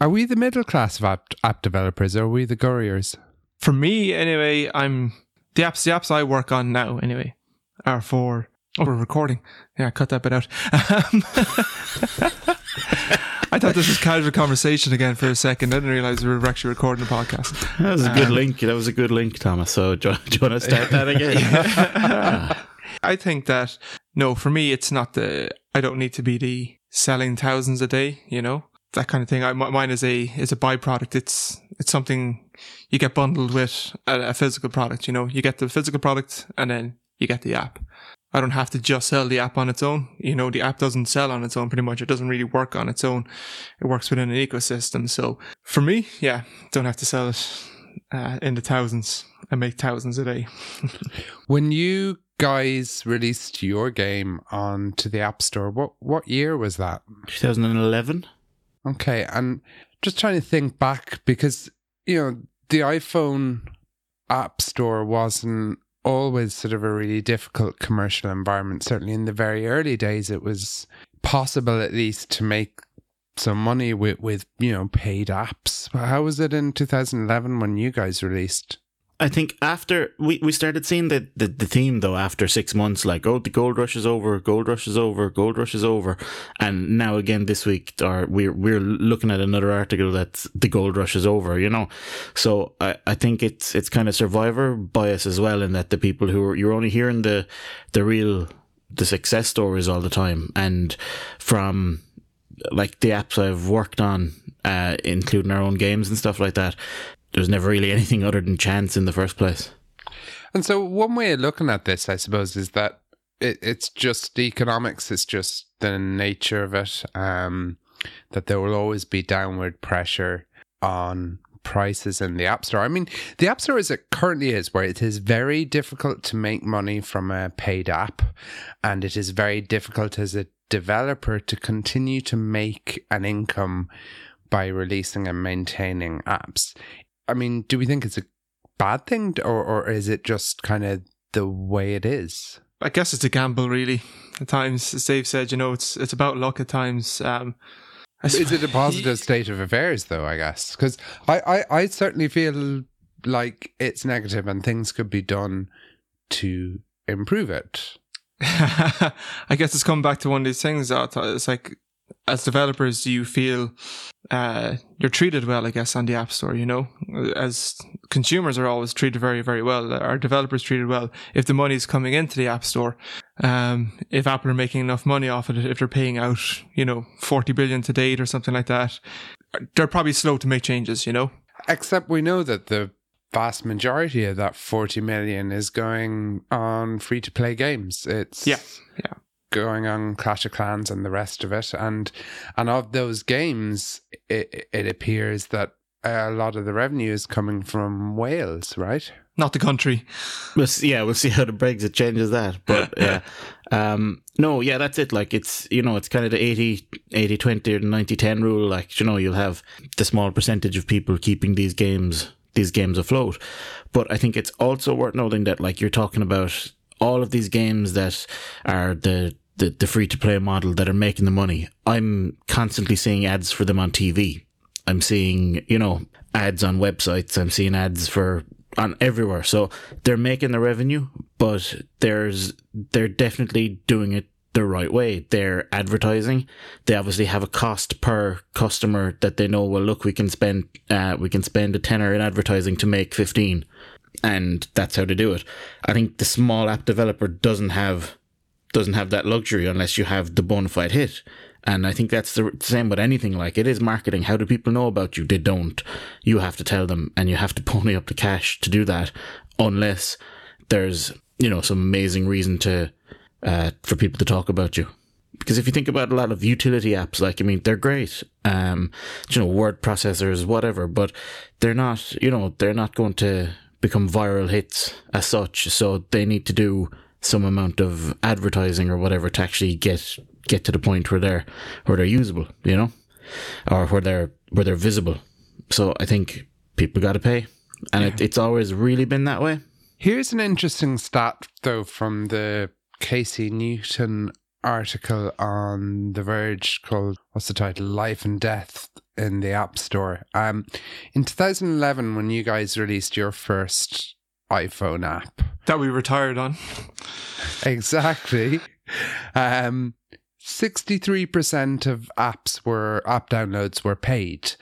Are we the middle class of app, app developers or are we the gurriers? For me, anyway, I'm the apps. The apps I work on now, anyway, are for. Oh, we're recording. Yeah, cut that bit out. Um, I thought this was casual conversation again for a second. I didn't realize we were actually recording a podcast. That was a good Um, link. That was a good link, Thomas. So do you, do you want to start that again? I think that no, for me, it's not the. I don't need to be the selling thousands a day. You know that kind of thing. I, m- mine is a is a byproduct. It's it's something you get bundled with a, a physical product. You know, you get the physical product and then you get the app. I don't have to just sell the app on its own. You know, the app doesn't sell on its own pretty much. It doesn't really work on its own. It works within an ecosystem. So for me, yeah, don't have to sell it uh, in the thousands and make thousands a day. When you guys released your game onto the App Store, what, what year was that? 2011. Okay, and just trying to think back because you know the iPhone App Store wasn't always sort of a really difficult commercial environment. Certainly in the very early days, it was possible at least to make some money with with you know paid apps. How was it in 2011 when you guys released? I think after we, we started seeing the, the, the theme though after six months, like, oh, the gold rush is over, gold rush is over, gold rush is over. And now again this week, or we're, we're looking at another article that's the gold rush is over, you know? So I, I think it's, it's kind of survivor bias as well in that the people who are, you're only hearing the, the real, the success stories all the time. And from like the apps I've worked on, uh, including our own games and stuff like that, there's never really anything other than chance in the first place. And so, one way of looking at this, I suppose, is that it, it's just economics. It's just the nature of it. Um, that there will always be downward pressure on prices in the App Store. I mean, the App Store as it currently is, where it is very difficult to make money from a paid app, and it is very difficult as a developer to continue to make an income by releasing and maintaining apps. I mean, do we think it's a bad thing, or or is it just kind of the way it is? I guess it's a gamble, really. At times, as Dave said, you know, it's it's about luck. At times, um, Is it a positive state of affairs, though? I guess because I, I I certainly feel like it's negative, and things could be done to improve it. I guess it's come back to one of these things. That it's like, as developers, do you feel uh, you're treated well? I guess on the App Store, you know, as consumers are always treated very, very well. Are developers treated well. If the money is coming into the App Store, um, if Apple are making enough money off it, if they're paying out, you know, forty billion to date or something like that, they're probably slow to make changes. You know, Except we know that the vast majority of that forty million is going on free to play games. It's Yeah, yeah. Going on Clash of Clans and the rest of it, and and of those games, it, it appears that a lot of the revenue is coming from whales, right? not the country. We'll see, yeah, we'll see how the Brexit changes that. But yeah, um, no, yeah, that's it. Like it's, you know, it's kind of the 80, 80, 20 or 90, 10 rule. Like, you know, you'll have the small percentage of people keeping these games, these games afloat. But I think it's also worth noting that like you're talking about all of these games that are the, the, the free to play model that are making the money. I'm constantly seeing ads for them on TV. I'm seeing, you know, ads on websites. I'm seeing ads for on everywhere. So they're making the revenue, but there's they're definitely doing it the right way. They're advertising. They obviously have a cost per customer that they know. Well, look, we can spend uh, we can spend a tenner in advertising to make fifteen, and that's how to do it. I think the small app developer doesn't have doesn't have that luxury unless you have the bona fide hit. And I think that's the same with anything. Like it is marketing. How do people know about you? They don't. You have to tell them, and you have to pony up the cash to do that, unless there's you know some amazing reason to uh, for people to talk about you. Because if you think about a lot of utility apps, like I mean, they're great, um, you know, word processors, whatever, but they're not, you know, they're not going to become viral hits as such. So they need to do some amount of advertising or whatever to actually get get to the point where they're where they're usable, you know, or where they're where they're visible. So I think people got to pay, and it, it's always really been that way. Here's an interesting stat, though, from the Casey Newton article on The Verge called, what's the title? Life and Death in the App Store. Um, in 2011, when you guys released your first iPhone app, that we retired on. exactly. Um, 63% of apps were app downloads were paid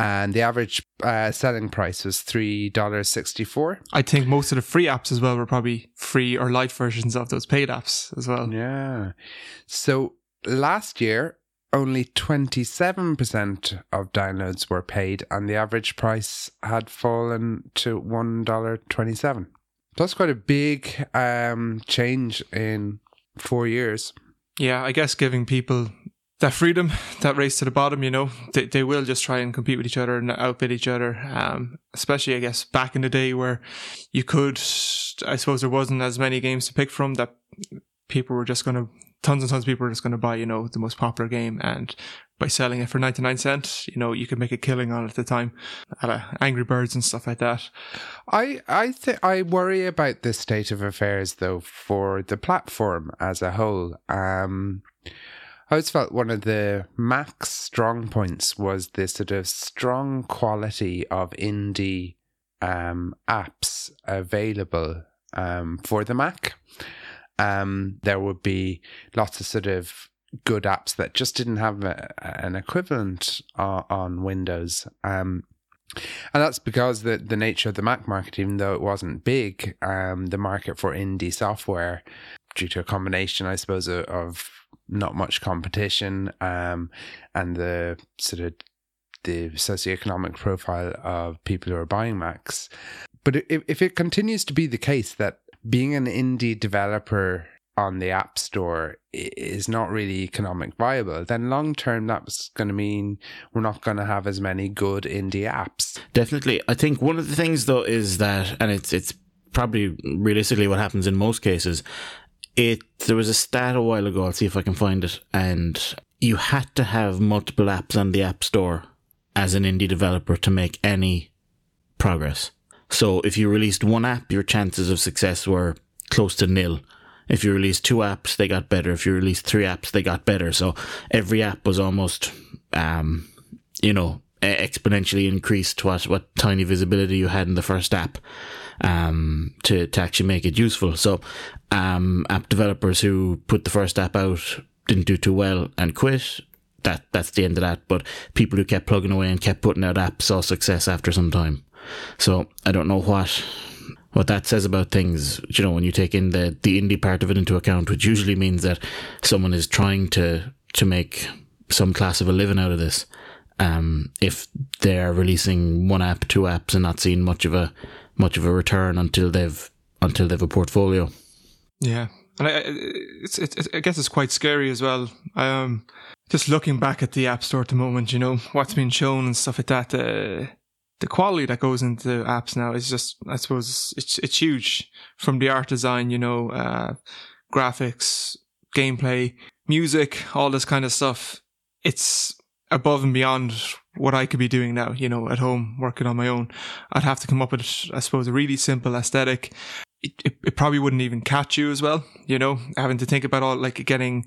and the average uh, selling price was $3.64. I think most of the free apps as well were probably free or light versions of those paid apps as well. Yeah. So last year only 27% of downloads were paid and the average price had fallen to $1.27. That's quite a big um, change in 4 years yeah, I guess giving people that freedom, that race to the bottom, you know, they, they will just try and compete with each other and outbid each other. Um, especially, I guess, back in the day where you could, I suppose there wasn't as many games to pick from that people were just going to, tons and tons of people are just going to buy, you know, the most popular game. And by selling it for 99 cents, you know, you could make a killing on it at the time. At Angry Birds and stuff like that. I, I think I worry about this state of affairs though for the platform as a whole. Um, I always felt one of the Mac's strong points was the sort of strong quality of indie um, apps available um, for the Mac. Um, there would be lots of sort of good apps that just didn't have a, an equivalent on Windows. Um, and that's because the the nature of the Mac market, even though it wasn't big, um, the market for indie software, due to a combination, I suppose, of, of not much competition, um, and the sort of the socioeconomic profile of people who are buying Macs. But if, if it continues to be the case that being an indie developer on the App Store is not really economic viable, then long term that's going to mean we're not going to have as many good indie apps. Definitely, I think one of the things though is that, and it's it's probably realistically what happens in most cases. It there was a stat a while ago. I'll see if I can find it, and you had to have multiple apps on the App Store as an indie developer to make any progress. So if you released one app, your chances of success were close to nil if you released two apps, they got better. If you released three apps, they got better. So every app was almost, um, you know, exponentially increased what, what tiny visibility you had in the first app, um, to, to actually make it useful. So, um, app developers who put the first app out didn't do too well and quit. That, that's the end of that. But people who kept plugging away and kept putting out apps saw success after some time. So I don't know what what that says about things, you know, when you take in the, the indie part of it into account, which usually means that someone is trying to, to make some class of a living out of this. Um, if they're releasing one app, two apps and not seeing much of a, much of a return until they've, until they've a portfolio. Yeah. And I, it's, it's, I guess it's quite scary as well. Um, just looking back at the App Store at the moment, you know, what's been shown and stuff like that, uh, the quality that goes into apps now is just, I suppose, it's it's huge from the art design, you know, uh, graphics, gameplay, music, all this kind of stuff. It's above and beyond what I could be doing now, you know, at home working on my own. I'd have to come up with, I suppose, a really simple aesthetic. It, it, it probably wouldn't even catch you as well, you know, having to think about all like getting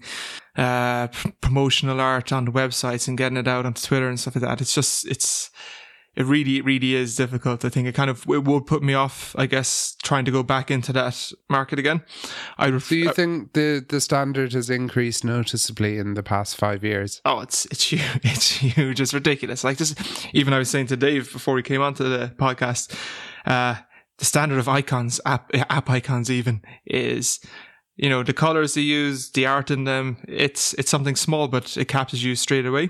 uh, promotional art on the websites and getting it out on Twitter and stuff like that. It's just, it's, it really, really is difficult. I think it kind of it would put me off, I guess, trying to go back into that market again. I ref- Do you uh, think the the standard has increased noticeably in the past five years? Oh, it's it's huge. It's huge. It's ridiculous. Like just even I was saying to Dave before we came onto the podcast, uh, the standard of icons, app app icons, even is you know the colors they use, the art in them. It's it's something small, but it captures you straight away.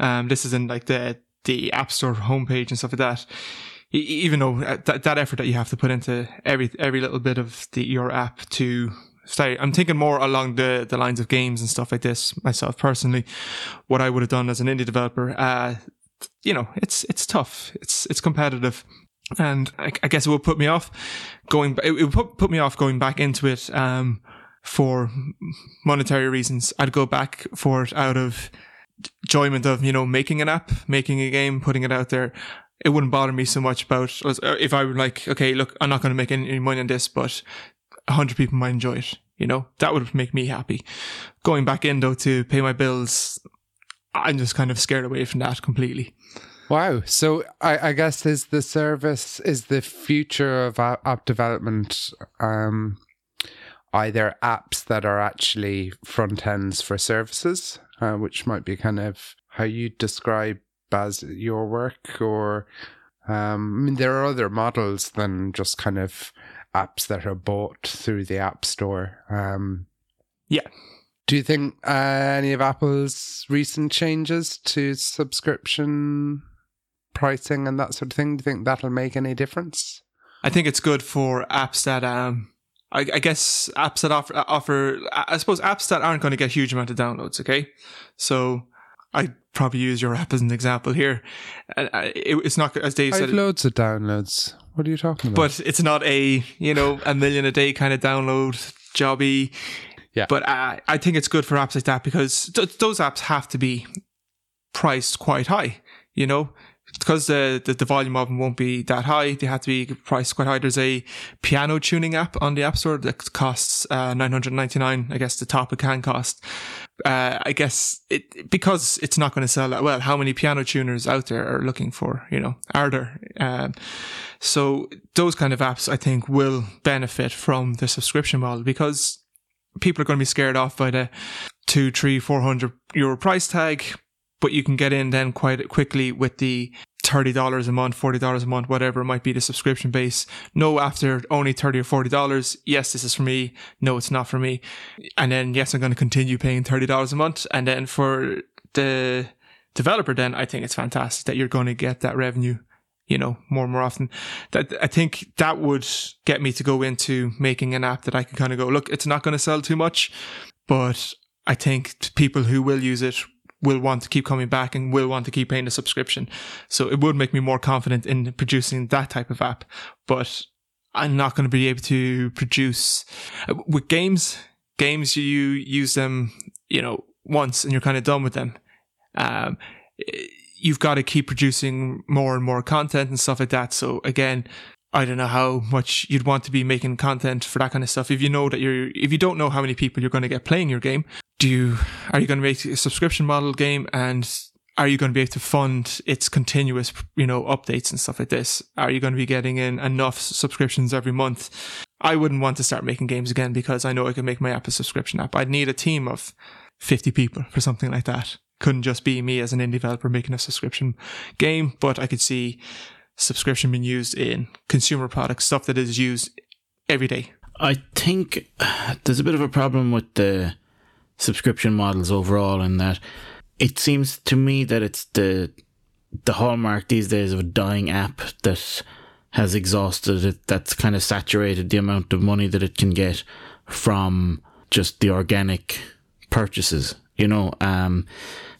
Um, this is in like the the App Store homepage and stuff like that. Even though uh, that, that effort that you have to put into every every little bit of the your app to stay, I'm thinking more along the the lines of games and stuff like this myself personally. What I would have done as an indie developer, uh, you know, it's it's tough. It's it's competitive and I, I, guess it would put me off going. It would put, put me off going back into it um, for monetary reasons. I'd go back for it out of enjoyment of you know making an app, making a game, putting it out there. It wouldn't bother me so much about uh, if I were like, okay, look, I'm not going to make any money on this, but hundred people might enjoy it. You know, that would make me happy. Going back in though to pay my bills, I'm just kind of scared away from that completely. Wow. So I, I guess is the service is the future of app, development um, either apps that are actually front ends for services, uh, which might be kind of how you describe as your work, or um, I mean, there are other models than just kind of apps that are bought through the App Store. Um, yeah. Do you think uh, any of Apple's recent changes to subscription pricing and that sort of thing, do you think that'll make any difference? I think it's good for apps that um I, I guess apps that offer offer I suppose apps that aren't going to get huge amount of downloads, okay? So I probably use your app as an example here. Uh, it, it's not as Dave I said. have loads of downloads. What are you talking about? But it's not a you know a million a day kind of download jobby. Yeah. But I I think it's good for apps like that because th- those apps have to be priced quite high. You know, because the, the, the volume of them won't be that high, they have to be priced quite high. There's a piano tuning app on the App Store that costs uh, 999. I guess the top it can cost. Uh, I guess it because it's not going to sell that well. How many piano tuners out there are looking for? You know, are there? Um, so those kind of apps, I think, will benefit from the subscription model because people are going to be scared off by the two, three, four hundred euro price tag but you can get in then quite quickly with the $30 a month, $40 a month, whatever it might be the subscription base. No, after only 30 or $40, yes, this is for me. No, it's not for me. And then, yes, I'm going to continue paying $30 a month. And then for the developer, then I think it's fantastic that you're going to get that revenue, you know, more and more often. That I think that would get me to go into making an app that I can kind of go, look, it's not going to sell too much, but I think people who will use it will want to keep coming back and will want to keep paying the subscription. So it would make me more confident in producing that type of app. But I'm not going to be able to produce uh, with games. Games you use them, you know, once and you're kind of done with them. Um, you've got to keep producing more and more content and stuff like that. So again, I don't know how much you'd want to be making content for that kind of stuff. If you know that you're, if you don't know how many people you're going to get playing your game, do you, are you going to make a subscription model game and are you going to be able to fund its continuous, you know, updates and stuff like this? Are you going to be getting in enough subscriptions every month? I wouldn't want to start making games again because I know I can make my app a subscription app. I'd need a team of 50 people for something like that. Couldn't just be me as an indie developer making a subscription game, but I could see subscription being used in consumer products, stuff that is used every day. I think there's a bit of a problem with the subscription models overall in that it seems to me that it's the the hallmark these days of a dying app that has exhausted it that's kind of saturated the amount of money that it can get from just the organic purchases you know? Um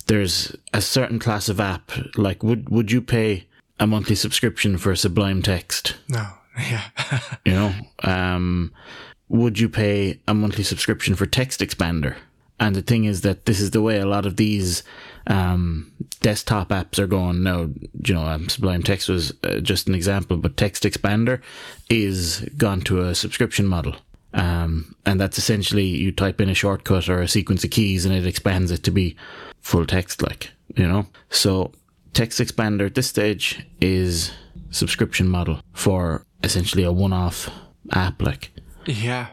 there's a certain class of app like would would you pay a monthly subscription for sublime text? No. Yeah. You know? Um would you pay a monthly subscription for text expander and the thing is that this is the way a lot of these um, desktop apps are going now. You know, Sublime Text was uh, just an example, but Text Expander is gone to a subscription model. Um, and that's essentially you type in a shortcut or a sequence of keys and it expands it to be full text, like, you know? So, Text Expander at this stage is subscription model for essentially a one off app, like. Yeah.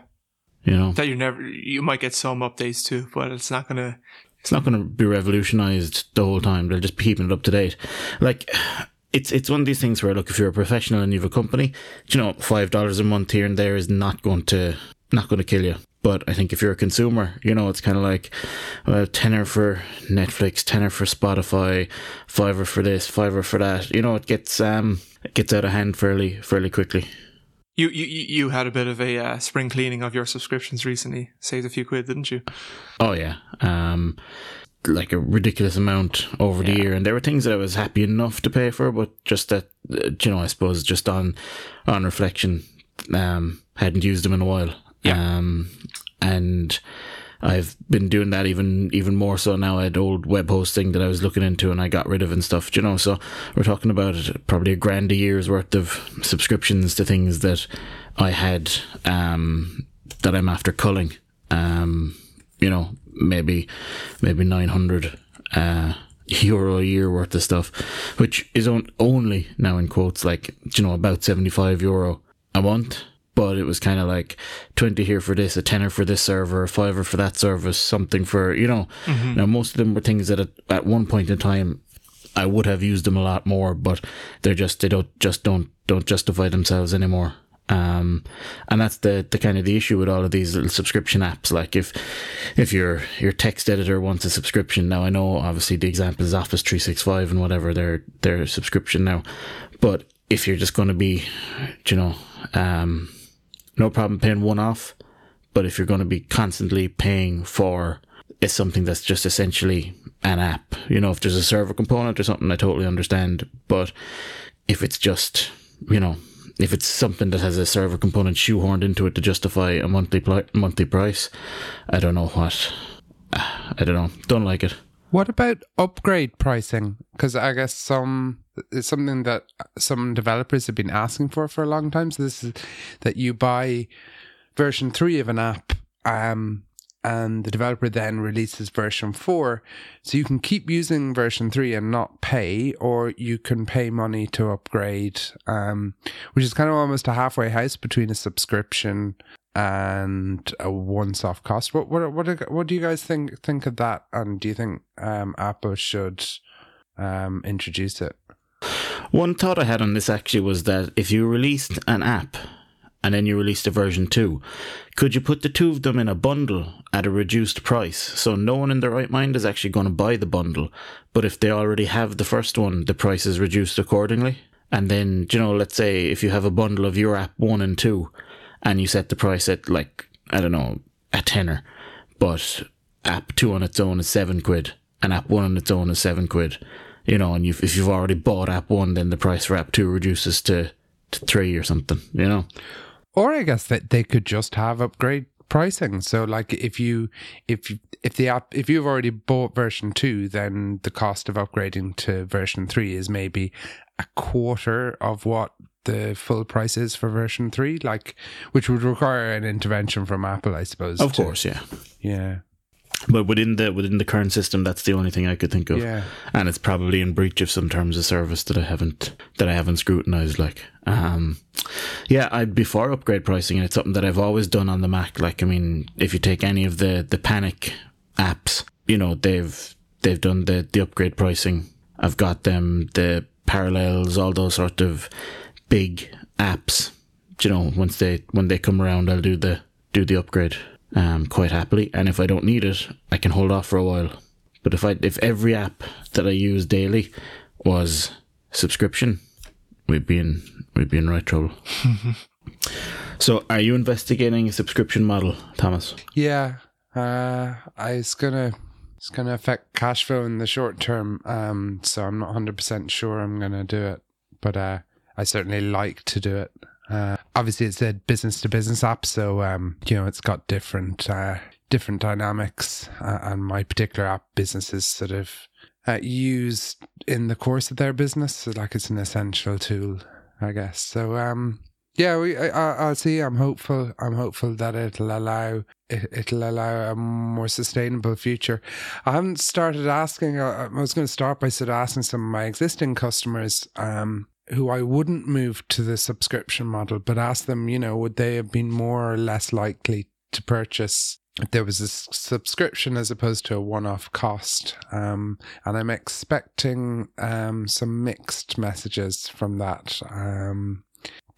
You know that you never you might get some updates too, but it's not gonna. It's not going to be revolutionized the whole time. They'll just be keeping it up to date. Like it's it's one of these things where look, if you're a professional and you have a company, you know, five dollars a month here and there is not going to not going to kill you. But I think if you're a consumer, you know, it's kind of like well, tenner for Netflix, tenner for Spotify, fiver for this, fiver for that. You know, it gets um it gets out of hand fairly fairly quickly. You you you had a bit of a uh, spring cleaning of your subscriptions recently. Saved a few quid, didn't you? Oh yeah, um, like a ridiculous amount over yeah. the year, and there were things that I was happy enough to pay for, but just that uh, you know, I suppose just on on reflection, um, hadn't used them in a while. Yeah. Um, and I've been doing that even even more so now. I had old web hosting that I was looking into and I got rid of and stuff, you know. So we're talking about probably a grand a year's worth of subscriptions to things that I had um, that I'm after culling. Um, you know, maybe maybe nine hundred uh, euro a year worth of stuff, which is on, only now in quotes like you know about seventy five euro a month. But it was kind of like twenty here for this, a tenner for this server, a fiver for that service, something for you know. Now most of them were things that at, at one point in time I would have used them a lot more, but they're just they don't just don't don't justify themselves anymore. Um, and that's the, the kind of the issue with all of these little subscription apps. Like if if your your text editor wants a subscription now, I know obviously the example is Office three six five and whatever their their subscription now, but if you're just going to be, you know, um, no problem paying one off, but if you're going to be constantly paying for is something that's just essentially an app. You know, if there's a server component or something, I totally understand. But if it's just, you know, if it's something that has a server component shoehorned into it to justify a monthly pli- monthly price, I don't know what. I don't know. Don't like it. What about upgrade pricing? Because I guess some it's something that some developers have been asking for for a long time. So this is that you buy version three of an app, um, and the developer then releases version four, so you can keep using version three and not pay, or you can pay money to upgrade, um, which is kind of almost a halfway house between a subscription and a once-off cost. What what what do, what do you guys think think of that? And do you think um, Apple should um, introduce it? One thought I had on this actually was that if you released an app and then you released a version 2, could you put the two of them in a bundle at a reduced price? So no one in their right mind is actually going to buy the bundle. But if they already have the first one, the price is reduced accordingly. And then, you know, let's say if you have a bundle of your app 1 and 2 and you set the price at like, I don't know, a tenner, but app 2 on its own is 7 quid and app 1 on its own is 7 quid you know, and you've, if you've already bought app one, then the price for app two reduces to, to three or something, you know. Or I guess that they could just have upgrade pricing. So like if you if you, if the app if you've already bought version 2 then the cost of upgrading to version 3 is maybe a quarter of what the full price is for version 3 like which would require an intervention from Apple I suppose. Of to- course, yeah. Yeah. But within the within the current system, that's the only thing I could think of. Yeah. And it's probably in breach of some terms of service that I haven't that I haven't scrutinized. Like, um, yeah, I'd be for upgrade pricing, and it's something that I've always done on the Mac. Like, I mean, if you take any of the the Panic apps, you know, they've they've done the the upgrade pricing. I've got them the parallels, all those sort of big apps. You know, once they when they come around, I'll do the do the upgrade um, quite happily. And if I don't need it, I can hold off for a while. But if I if every app that I use daily was subscription, we'd be in we'd be in right trouble. so, are you investigating a subscription model, Thomas? Yeah, uh, I, it's gonna it's gonna affect cash flow in the short term. Um, so I'm not hundred percent sure I'm gonna do it, but uh, I certainly like to do it. Uh, obviously, it's a business to business app, so um, you know it's got different uh, different dynamics, uh, and my particular app businesses sort of uh, used in the course of their business, so like it's an essential tool, I guess. So um, yeah, we I, I- I'll see. I'm hopeful. I'm hopeful that it'll allow it, it'll allow a more sustainable future. I haven't started asking. uh, I was going to start by sort of asking some of my existing customers, um, who I wouldn't move to the subscription model, but ask them, you know, would they have been more or less likely to purchase if there was a subscription as opposed to a one-off cost? Um, and I'm expecting um, some mixed messages from that. Um,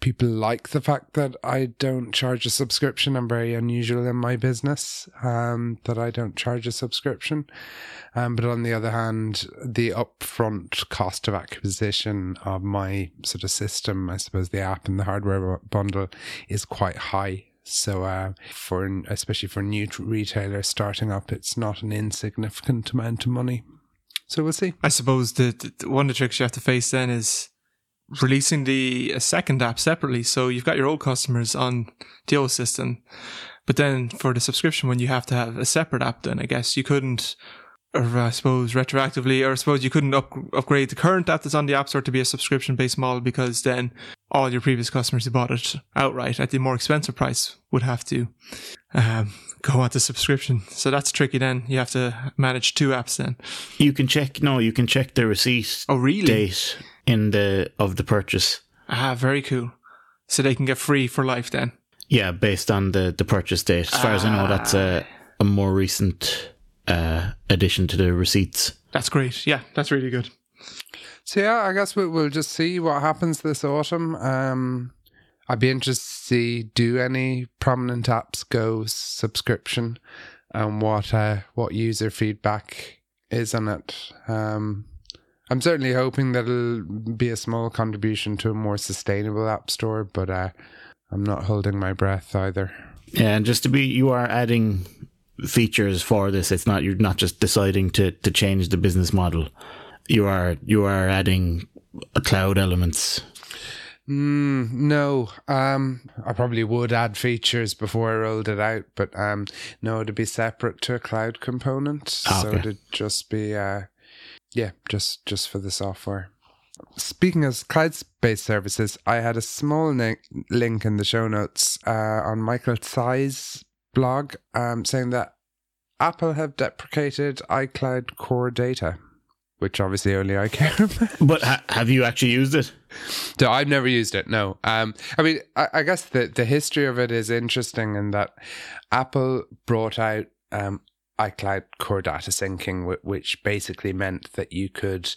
people like the fact that I don't charge a subscription. I'm very unusual in my business um, that I don't charge a subscription. Um, but on the other hand, the upfront cost of acquisition of my sort of system, I suppose the app and the hardware bundle, is quite high. So, uh, for especially for new retailers starting up, it's not an insignificant amount of money. So we'll see. I suppose the one of the tricks you have to face then is releasing the a second app separately. So you've got your old customers on the old system, but then for the subscription one, you have to have a separate app. Then I guess you couldn't, or I suppose retroactively, or I suppose you couldn't up, upgrade the current app that's on the App Store to be a subscription based model because then all your previous customers who bought it outright at the more expensive price would have to um, go on to subscription. So that's tricky. Then you have to manage two apps. Then You can check. No, you can check the receipt oh really? date in the of the purchase. Ah, very cool. So they can get free for life then. Yeah, based on the the purchase date. As far as I know, that's a a more recent uh, addition to the receipts. That's great. Yeah, that's really good. So yeah, I guess we, we'll just see what happens this autumn. Um, I'd be interested to see do any prominent apps go subscription, and what uh, what user feedback is on it. Um, I'm certainly hoping that it'll be a small contribution to a more sustainable app store, but uh, I'm not holding my breath either. Yeah, and just to be, you are adding features for this. It's not you're not just deciding to to change the business model. You are you are adding cloud elements. Mm, no, um, I probably would add features before I rolled it out, but um, no, it'd be separate to a cloud component, Ah, so okay. it'd just be, uh, yeah, just just for the software. Speaking of cloud-based services, I had a small link, link in the show notes uh, on Michael Tsai's blog, um, saying that Apple have deprecated iCloud Core Data, which obviously only I care about. But ha- have you actually used it? No, I've never used it. No. Um. I mean, I, I guess the the history of it is interesting in that Apple brought out um iCloud core data syncing, which basically meant that you could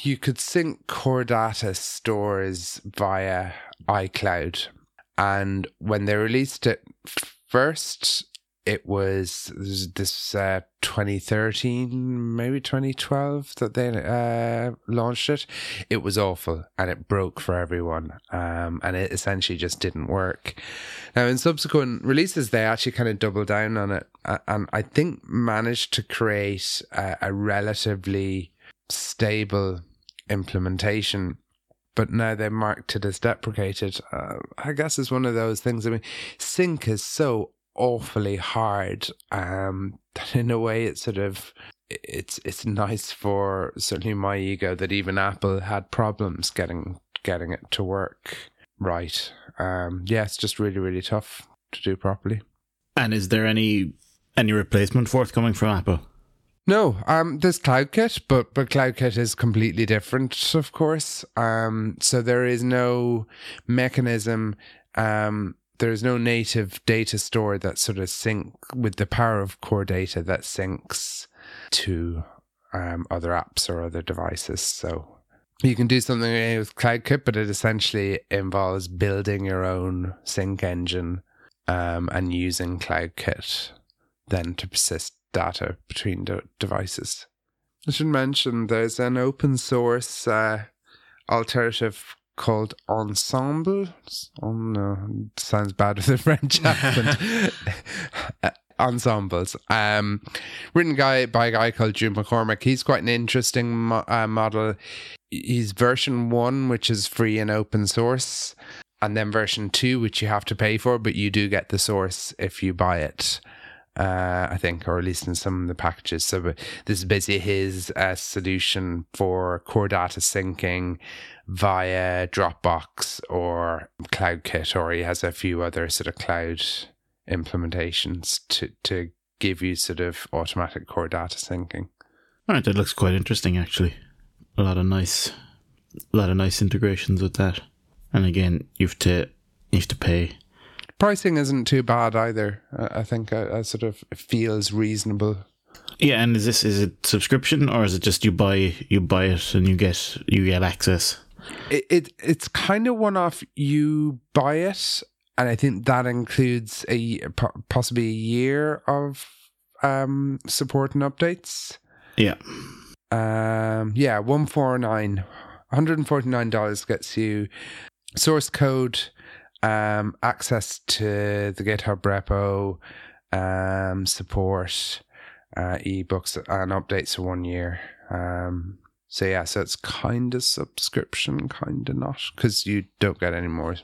you could sync core data stores via iCloud, and when they released it first. It was this uh, 2013, maybe 2012 that they uh, launched it. It was awful and it broke for everyone um, and it essentially just didn't work. Now in subsequent releases they actually kind of doubled down on it uh, and i think managed to create a, a relatively stable implementation but now they marked it as deprecated. Uh, i guess it's one of those things i mean sync is so awfully hard um, that in a way it's sort of it's it's nice for certainly my ego that even Apple had problems getting getting it to work right. Um, yeah, it's just really really tough to do properly. And is there any any replacement forthcoming from Apple? No, um, there's CloudKit, but but CloudKit is completely different, of course. Um, so there is no mechanism. Um, there is no native data store that sort of sync with the power of core data that syncs to um, other apps or other devices. So you can do something with CloudKit, but it essentially involves building your own sync engine um, and using CloudKit then to persist data between de- devices. I should mention there's an open source uh, alternative called Ensemble. Oh no, sounds bad with a French accent. Ensembles, um, written guy by a guy called Drew McCormack. He's quite an interesting mo- uh, model. He's version one, which is free and open source, and then version two, which you have to pay for, but you do get the source if you buy it uh, I think, or at least in some of the packages. So this is basically his uh, solution for core data syncing via Dropbox or CloudKit, or he has a few other sort of cloud implementations to to give you sort of automatic core data syncing. All right, that looks quite interesting actually. A lot of nice, a lot of nice integrations with that. And again, you have to you have to pay. Pricing isn't too bad either. I think uh, uh, sort of feels reasonable. Yeah, and is this is it subscription or is it just you buy you buy it and you get you get access? It, it it's kind of one off. You buy it, and I think that includes a possibly a year of um support and updates. Yeah. Um, yeah, one four nine, one hundred and forty nine dollars gets you source code, um, access to the GitHub repo, um, support, uh, ebooks and updates for one year. Um, so yeah, so it's kind of subscription, kind of not, because you don't get any more.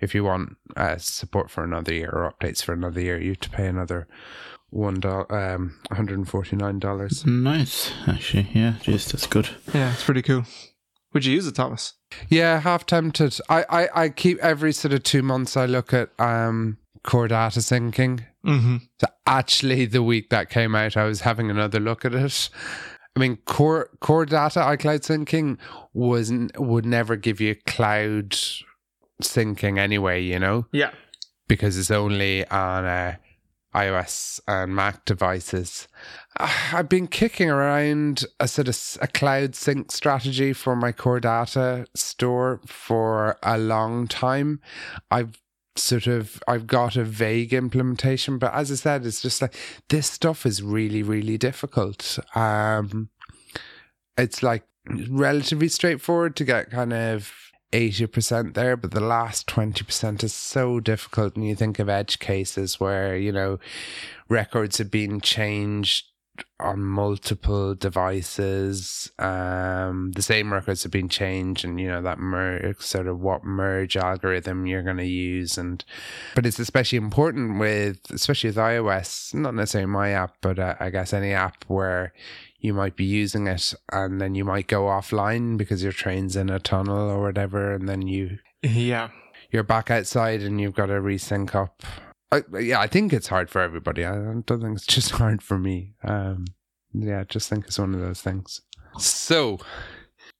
If you want uh, support for another year or updates for another year, you have to pay another one dollar, um, one hundred and forty nine dollars. Nice, actually. Yeah, jeez, that's good. Yeah, it's pretty cool. Would you use it, Thomas? Yeah, half tempted. I, I, I keep every sort of two months I look at um core data syncing. Mm-hmm. So actually the week that came out I was having another look at it. I mean core core data iCloud syncing was would never give you cloud syncing anyway, you know? Yeah. Because it's only on uh, iOS and Mac devices. Uh, I've been kicking around a sort of a cloud sync strategy for my core data store for a long time. I've sort of I've got a vague implementation, but as I said, it's just like this stuff is really, really difficult. Um it's like relatively straightforward to get kind of 80% there, but the last 20% is so difficult. And you think of edge cases where, you know, records have been changed on multiple devices. Um, the same records have been changed, and you know that merge sort of what merge algorithm you're going to use, and but it's especially important with especially with iOS, not necessarily my app, but uh, I guess any app where you might be using it and then you might go offline because your train's in a tunnel or whatever, and then you Yeah. you're back outside and you've got to resync up. I, yeah, I think it's hard for everybody. I don't think it's just hard for me. Um, yeah, I just think it's one of those things. So,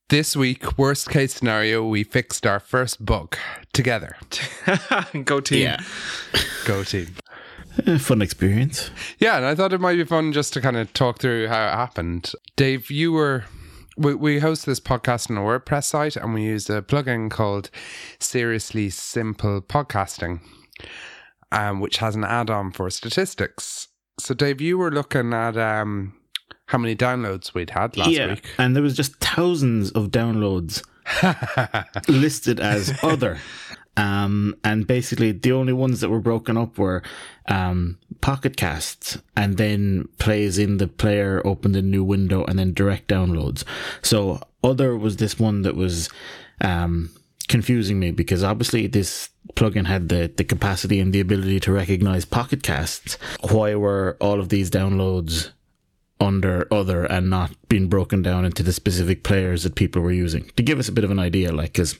this week, worst case scenario, we fixed our first bug together. Go team. Yeah. Go team. Eh, Fun experience. Yeah, and I thought it might be fun just to kind of talk through how it happened. Dave, you were. We, we host this podcast on a WordPress site and we use a plugin called Seriously Simple Podcasting, um, which has an add on for statistics. So, Dave, you were looking at um, how many downloads we'd had last yeah. week. And there was just thousands of downloads listed as other. Um, and basically the only ones that were broken up were um, Pocket Casts and then plays in the player, opened a new window, and then direct downloads. So other was this one that was um, confusing me because obviously this plugin had the, the capacity and the ability to recognize Pocket Casts. Why were all of these downloads under other and not being broken down into the specific players that people were using to give us a bit of an idea like because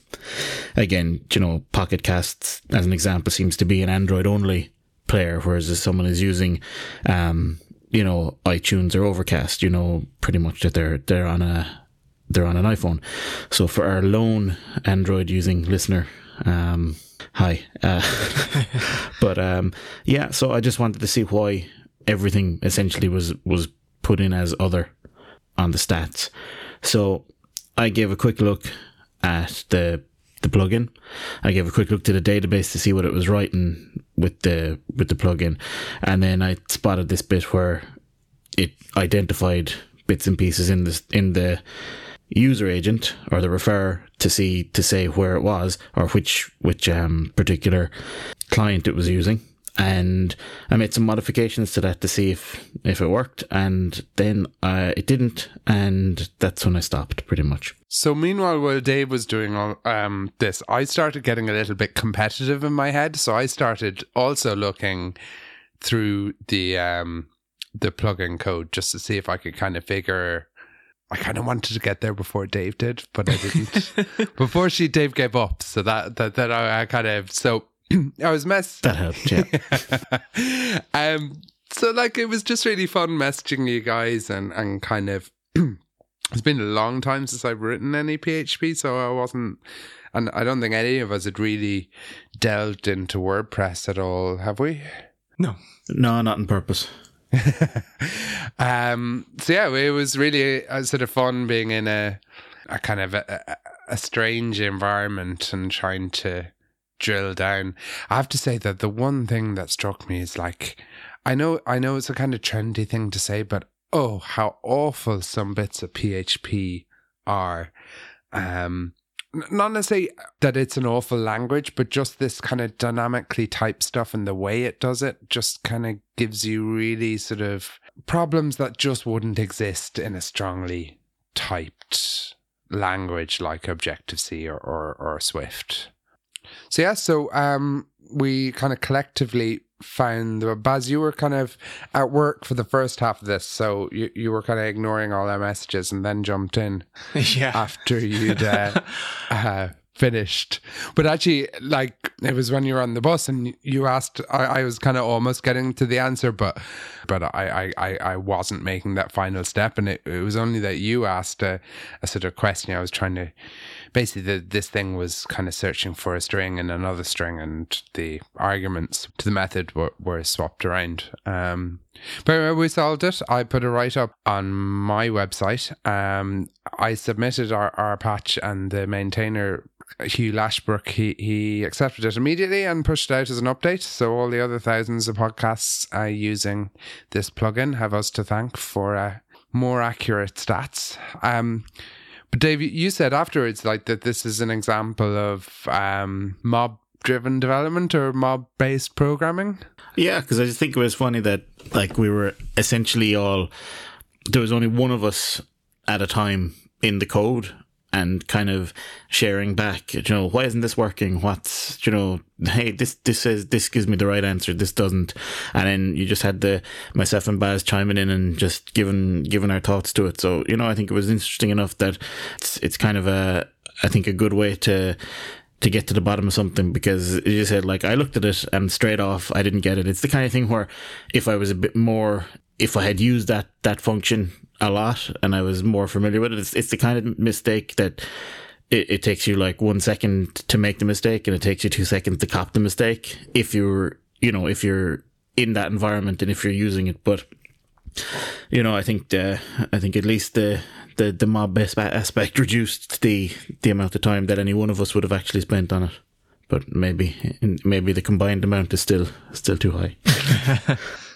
again you know pocket casts as an example seems to be an android only player whereas if someone is using um you know itunes or overcast you know pretty much that they're they're on a they're on an iphone so for our lone android using listener um hi uh, but um yeah so i just wanted to see why everything essentially was was put in as other on the stats. So I gave a quick look at the the plugin. I gave a quick look to the database to see what it was writing with the with the plugin, and then I spotted this bit where it identified bits and pieces in this in the user agent or the refer to see to say where it was or which which um, particular client it was using and I made some modifications to that to see if if it worked, and then uh, it didn't, and that's when I stopped pretty much. So meanwhile, while Dave was doing all um, this, I started getting a little bit competitive in my head. So I started also looking through the um, the plugin code just to see if I could kind of figure. I kind of wanted to get there before Dave did, but I didn't. before she Dave gave up, so that that that I, I kind of so I was mess. That helped, yeah. um. So like, it was just really fun messaging you guys and and kind of. it's been a long time since I've written any PHP, so I wasn't, and I don't think any of us had really delved into WordPress at all, have we? No. no, not on purpose. um. So yeah, it was really a, sort of fun being in a a kind of a, a strange environment and trying to drill down. I have to say that the one thing that struck me is like, I know, I know it's a kind of trendy thing to say, but oh, how awful some bits of PHP are. Um, not necessarily that it's an awful language, but just this kind of dynamically typed stuff and the way it does it just kind of gives you really sort of problems that just wouldn't exist in a strongly typed language like Objective C or, or, or Swift. So yeah, so um, we kind of collectively found uh, Baz, you were kind of at work for the first half of this, so you, you were kind of ignoring all our messages and then jumped in yeah. after you'd uh, uh, finished. But actually, like it was when you were on the bus and you asked, I, I was kind of almost getting to the answer, but but I, I, I wasn't making that final step, and it, it was only that you asked a, a sort of question. I was trying to basically the, this thing was kind of searching for a string and another string, and the arguments to the method were, were swapped around. Um, but we solved it. I put a write up on my website. Um, I submitted our, our patch, and the maintainer Hugh Lashbrook, he, he accepted it immediately and pushed it out as an update. So all the other thousands of podcasts uh, using this plugin have us to thank for uh, more accurate stats. Um, but Dave, you said afterwards like that this is an example of um, mob driven development or mob based programming. Yeah, because I just think it was funny that like we were essentially all there was only one of us at a time in the code and kind of sharing back, you know, why isn't this working? What's, you know, hey, this, this says, this gives me the right answer. This doesn't. And then you just had the, myself and Baz chiming in and just giving, giving our thoughts to it. So, you know, I think it was interesting enough that it's, it's kind of a, I think a good way to, to get to the bottom of something because you said like I looked at it and straight off I didn't get it. It's the kind of thing where if I was a bit more if I had used that that function a lot and I was more familiar with it. It's, it's the kind of mistake that it, it takes you like one second to make the mistake and it takes you two seconds to cop the mistake if you're, you know, if you're in that environment and if you're using it. But, you know, I think the, I think at least the, the, the mob aspect reduced the, the amount of time that any one of us would have actually spent on it. But maybe, maybe the combined amount is still, still too high.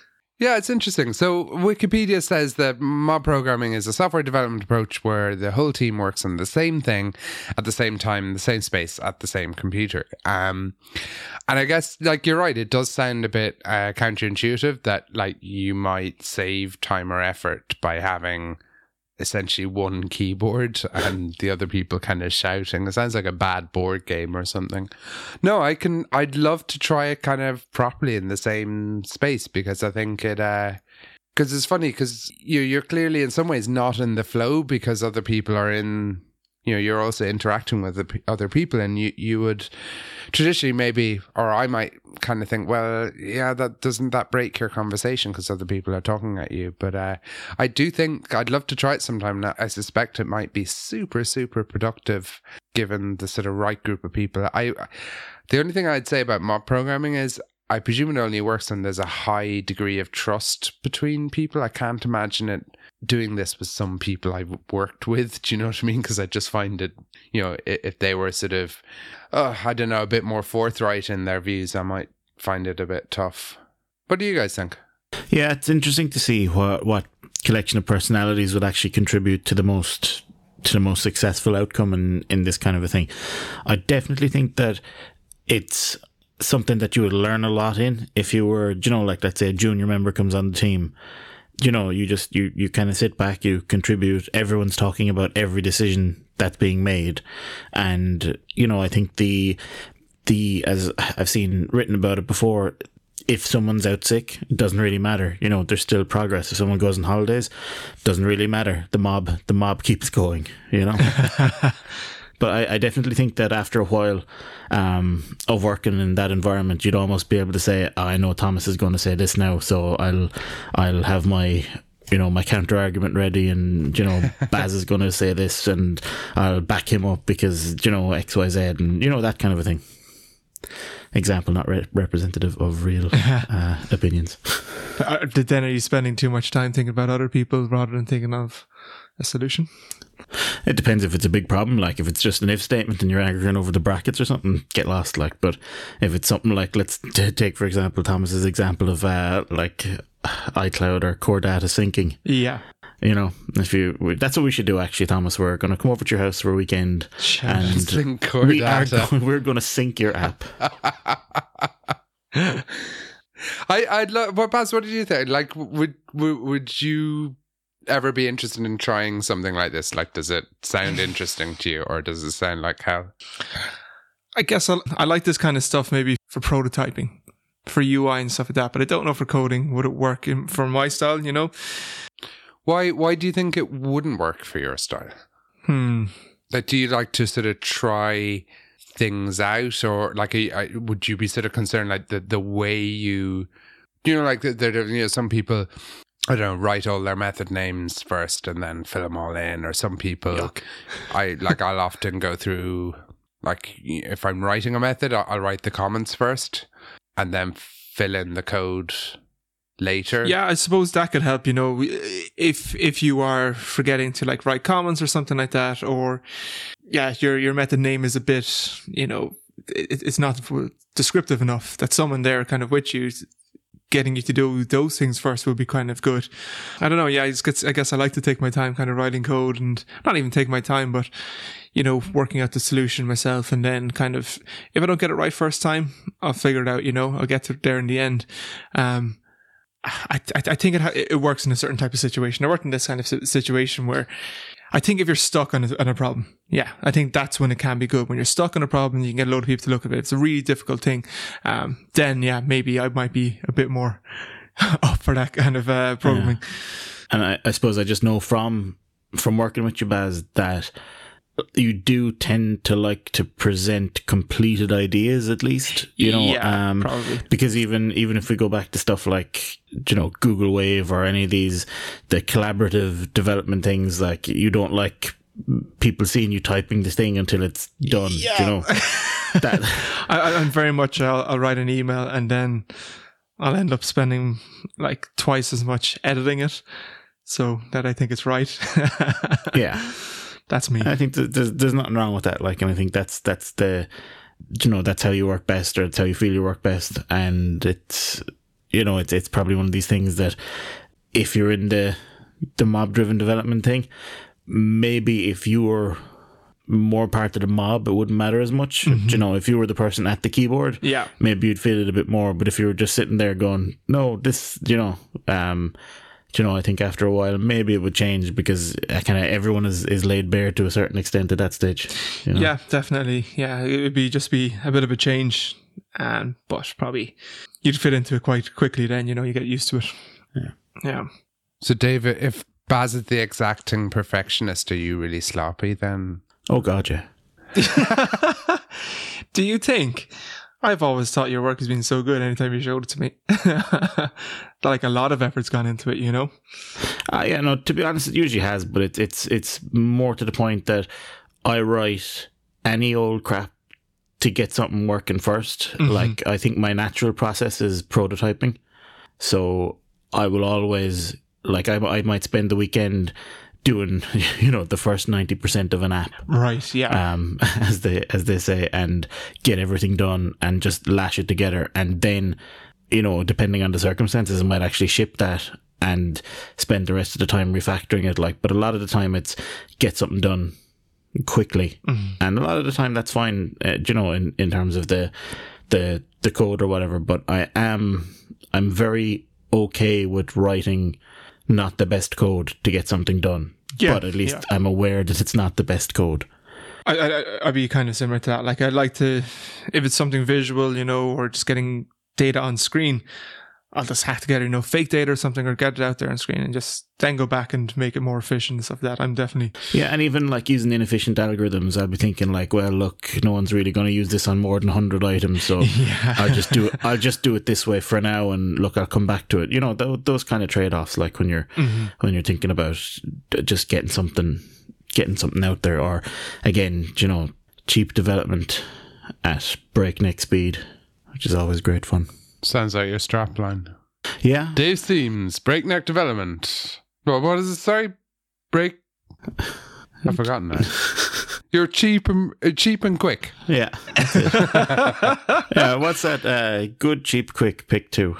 Yeah, it's interesting. So Wikipedia says that mob programming is a software development approach where the whole team works on the same thing at the same time in the same space at the same computer. Um, and I guess like you're right, it does sound a bit uh, counterintuitive that like you might save time or effort by having essentially one keyboard and the other people kind of shouting. It sounds like a bad board game or something. No, I can. I'd love to try it kind of properly in the same space because I think it. uh because it's funny because you you're clearly in some ways not in the flow because other people are in you know you're also interacting with the other people and you you would traditionally maybe or i might kind of think well yeah that doesn't that break your conversation because other people are talking at you. But uh, i do think i'd love to try it sometime. I suspect it might be super super productive given the sort of right group of people. I the only thing i'd say about mob programming is I presume it only works when there's a high degree of trust between people. I can't imagine it doing this with some people I've worked with. Do you know what I mean? Because I just find it, you know, if they were sort of, uh, I don't know, a bit more forthright in their views, I might find it a bit tough. What do you guys think? Yeah, it's interesting to see what what collection of personalities would actually contribute to the most to the most successful outcome in in this kind of a thing. I definitely think that it's something that you would learn a lot in if you were, you know, like let's say a junior member comes on the team you know, you just you you kind of sit back, you contribute. Everyone's talking about every decision that's being made, and you know, I think the the as I've seen written about it before. If someone's out sick, it doesn't really matter. You know, there's still progress. If someone goes on holidays, doesn't really matter. The mob, the mob keeps going. You know. But I, I, definitely think that after a while um, of working in that environment, you'd almost be able to say, oh, "I know Thomas is going to say this now, so I'll I'll have my." You know, my counter argument ready, and you know, Baz is going to say this, and I'll back him up because you know X, Y, Z, and you know that kind of a thing. Example, not re- representative of real uh, opinions. Uh, then, are you spending too much time thinking about other people rather than thinking of a solution? It depends if it's a big problem, like if it's just an if statement and you're arguing over the brackets or something, get lost. Like, but if it's something like, let's t- take for example Thomas's example of uh, like iCloud or core data syncing. Yeah. You know, if you that's what we should do. Actually, Thomas, we're going to come over to your house for a weekend and sync we data. are going, we're going to sync your app. I I'd love. What Baz? What did you think? Like, would would would you ever be interested in trying something like this? Like, does it sound interesting to you, or does it sound like how? I guess I, I like this kind of stuff maybe for prototyping. for UI and stuff like that. But I don't know for coding would it work in, for my style. You know, Why why do you think it wouldn't work for your style? hmm. Like, do you like to sort of try things out, or like, I- would you be sort of concerned like the the way you, you know, like the, the, you know, some people. I don't know, write all their method names first and then fill them all in. Or some people, Yuck. I like, I'll often go through, like, if I'm writing a method, I'll, I'll write the comments first and then fill in the code later. Yeah, I suppose that could help. You know, if if you are forgetting to like write comments or something like that, or yeah, your your method name is a bit, you know, it, it's not descriptive enough that someone there kind of with you. Getting you to do those things first will be kind of good. I don't know. Yeah, I, get, I guess I like to take my time, kind of writing code, and not even take my time, but you know, working out the solution myself, and then kind of if I don't get it right first time, I'll figure it out. You know, I'll get to there in the end. Um, I, I, I think it, it works in a certain type of situation. I worked in this kind of situation where I think if you're stuck on a, on a problem, yeah, I think that's when it can be good. When you're stuck on a problem, you can get a lot of people to look at it. It's a really difficult thing. Um, then yeah, maybe I might be a bit more up for that kind of uh, programming. And I, I suppose I just know from from working with you, Baz, that you do tend to like to present completed ideas at least. You know, Yeah, um, probably. because even even if we go back to stuff like you know Google Wave or any of these the collaborative development things, like you don't like people seeing you typing the thing until it's done. You know that. I, I'm very much. I'll, I'll write an email and then I'll end up spending like twice as much editing it, so that I think it's right. Yeah. That's me. I think th- there's there's nothing wrong with that. Like, and I think that's that's the, you know, that's how you work best, or it's how you feel you work best, and it's, you know, it's it's probably one of these things that, if you're in the, the mob driven development thing, maybe if you were more part of the mob, it wouldn't matter as much. You know, if you were the person at the keyboard, Yeah. maybe you'd feel it a bit more. But if you were just sitting there going, no, this, you know, um, you know, I think after a while maybe it would change because uh, kind of everyone is, is laid bare to a certain extent at that stage. You know? Yeah, definitely. Yeah, it would be just be a bit of a change, and but probably you'd fit into it quite quickly. Then you know you get used to it. Yeah. Yeah. So, David, if Baz is the exacting perfectionist, are you really sloppy then? Oh God, yeah. Do you think? I've always thought your work has been so good anytime you showed it to me. like a lot of effort's gone into it, you know? Uh, yeah, no. To be honest, it usually has, but it's it's it's more to the point that I write any old crap to get something working 1st Like I think my natural process is prototyping, so I will always like I I might spend the weekend doing you know the first ninety percent of an app Right. Yeah. um, as they as they say, and get everything done and just lash it together, and then you know, depending on the circumstances, I might actually ship that and spend the rest of the time refactoring it. Like, but a lot of the time, it's get something done quickly, and a lot of the time that's fine. Uh, you know, in in terms of the the the code or whatever. But I am I'm very okay with writing not the best code to get something done. Yeah, but at least yeah. I'm aware that it's not the best code. I, I, I'd be kind of similar to that. Like, I'd like to, if it's something visual, you know, or just getting data on screen, I'll just hack together, you know, fake data or something, or get it out there on screen, and just then go back and make it more efficient and stuff like that. I'm definitely, Yeah, and even like using inefficient algorithms, I'll be thinking like, well, look, no one's really going to use this on more than hundred items, so Yeah. I'll just do it. I'll just do it this way for now, and look, I'll come back to it. You know, those, those kind of trade offs, like when you're mm-hmm. when you're thinking about just getting something, getting something out there, or again, you know, cheap development at breakneck speed, which is always great fun. Sounds like your strapline. Yeah, Dave Themes, breakneck development. Well, what is it? Sorry, break. I've forgotten now. You're cheap and uh, cheap and quick. yeah, yeah. What's that? Uh, good, cheap, quick. Pick two.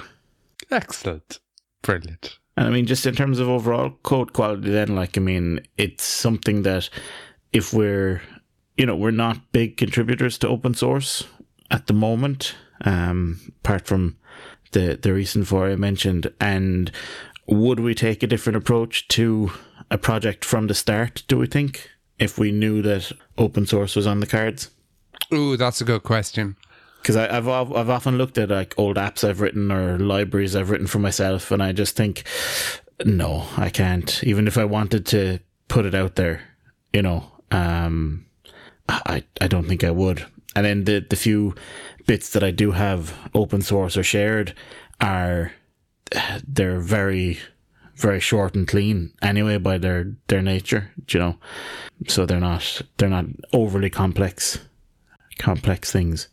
Excellent, brilliant. And I mean, just in terms of overall code quality, then, like, I mean, it's something that if we're, you know, we're not big contributors to open source at the moment, um, apart from the, the recent four I mentioned. And would we take a different approach to a project from the start, do we think, if we knew that open source was on the cards? Ooh, that's a good question. because I've I've often looked at like old apps I've written or libraries I've written for myself, and I just think, no, I can't. Even if I wanted to put it out there, you know, um, I I don't think I would. And then the the few bits that I do have open source or shared are they're very very short and clean anyway by their their nature you know so they're not they're not overly complex complex things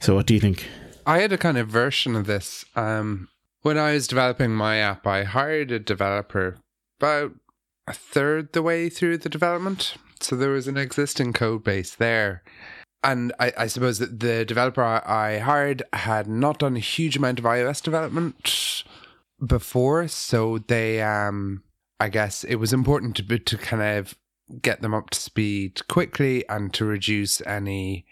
so what do you think I had a kind of version of this. Um, when I was developing my app, I hired a developer about a third the way through the development. So there was an existing code base there. And I, I suppose that the developer I, hired had not done a huge amount of iOS development before. So they, um, I guess it was important to, to kind of get them up to speed quickly and to reduce any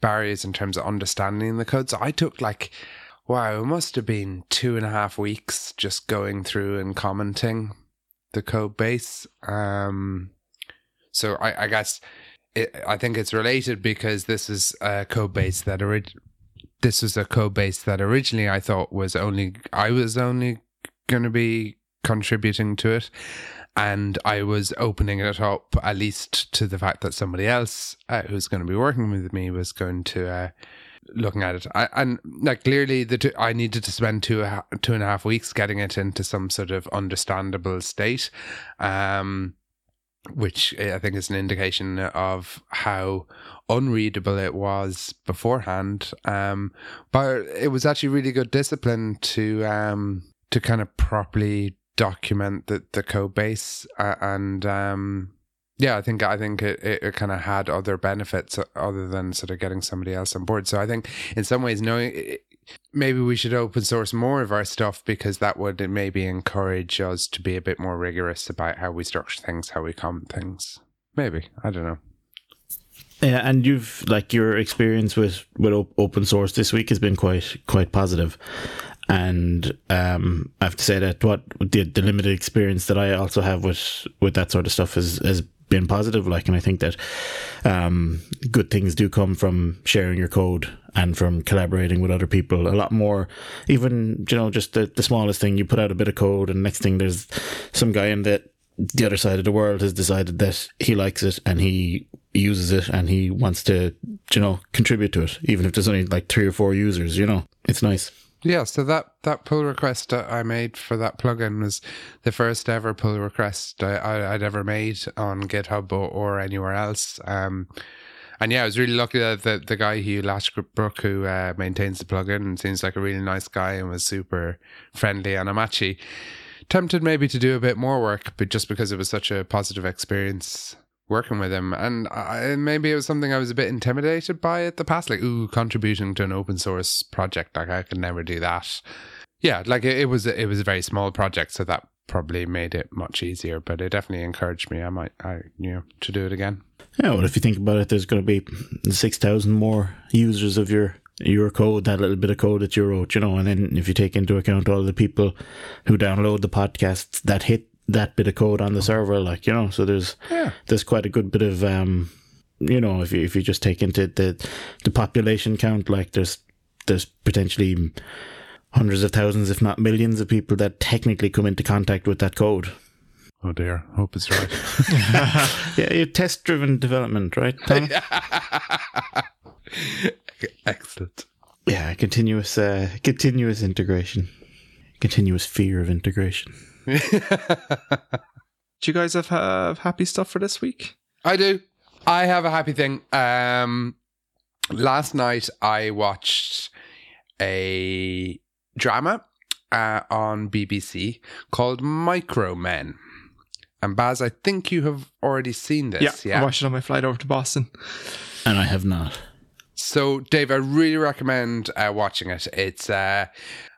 barriers in terms of understanding the code. So I took like, wow, it must have been two and a half weeks just going through and commenting the code base. Um, so I, I guess it, I think it's related because this is a code base that orig- this was a code base that originally I thought was only I was only going to be contributing to it and I was opening it up at least to the fact that somebody else uh, who's going to be working with me was going to uh, looking at it. I, and like clearly, the two, I needed to spend two two and a half weeks getting it into some sort of understandable state, um, which I think is an indication of how unreadable it was beforehand. Um, but it was actually really good discipline to um, to kind of properly document the, the code base uh, and um yeah i think i think it, it, it kind of had other benefits other than sort of getting somebody else on board so i think in some ways knowing maybe we should open source more of our stuff because that would maybe encourage us to be a bit more rigorous about how we structure things how we comment things. Maybe. I don't know. Yeah and you've like your experience with with op- open source this week has been quite quite positive. And um, I have to say that what the, the limited experience that I also have with with that sort of stuff has has been positive. Like, and I think that um, good things do come from sharing your code and from collaborating with other people. A lot more, even you know, just the, the smallest thing. You put out a bit of code, and next thing there's some guy in the the other side of the world has decided that he likes it and he uses it and he wants to you know contribute to it, even if there's only like three or four users. You know, it's nice. Yeah, so that, that pull request I made for that plugin was the first ever pull request I, would ever made on GitHub or, or anywhere else. Um, and yeah, I was really lucky that the, the guy Hugh Lashbrook, who uh, maintains the plugin, seems like a really nice guy and was super friendly. And I'm actually tempted maybe to do a bit more work, but just because it was such a positive experience working with him. And I, maybe it was something I was a bit intimidated by at the past, like, ooh, contributing to an open source project. Like, I could never do that. Yeah, like it, it was, it was a very small project, so that probably made it much easier. But it definitely encouraged me. I might, I, you know, to do it again. Yeah, well, if you think about it, there's going to be six thousand more users of your your code, that little bit of code that you wrote, you know, and then if you take into account all the people who download the podcasts that hit that bit of code on the server, like you know. So there's Yeah. there's quite a good bit of um, you know, if you if you just take into the the population count, like there's there's potentially hundreds of thousands, if not millions, of people that technically come into contact with that code. Oh dear, hope it's right. Yeah, your test driven development, right? Excellent. yeah, continuous uh, continuous integration, continuous fear of integration. Do you guys have, have happy stuff for this week? I do. I have a happy thing. Um, last night I watched a drama uh, on BBC called Micro Men. And Baz, I think you have already seen this. Yeah. I watched it on my flight over to Boston. And I have not. So, Dave, I really recommend uh, watching it. It's uh,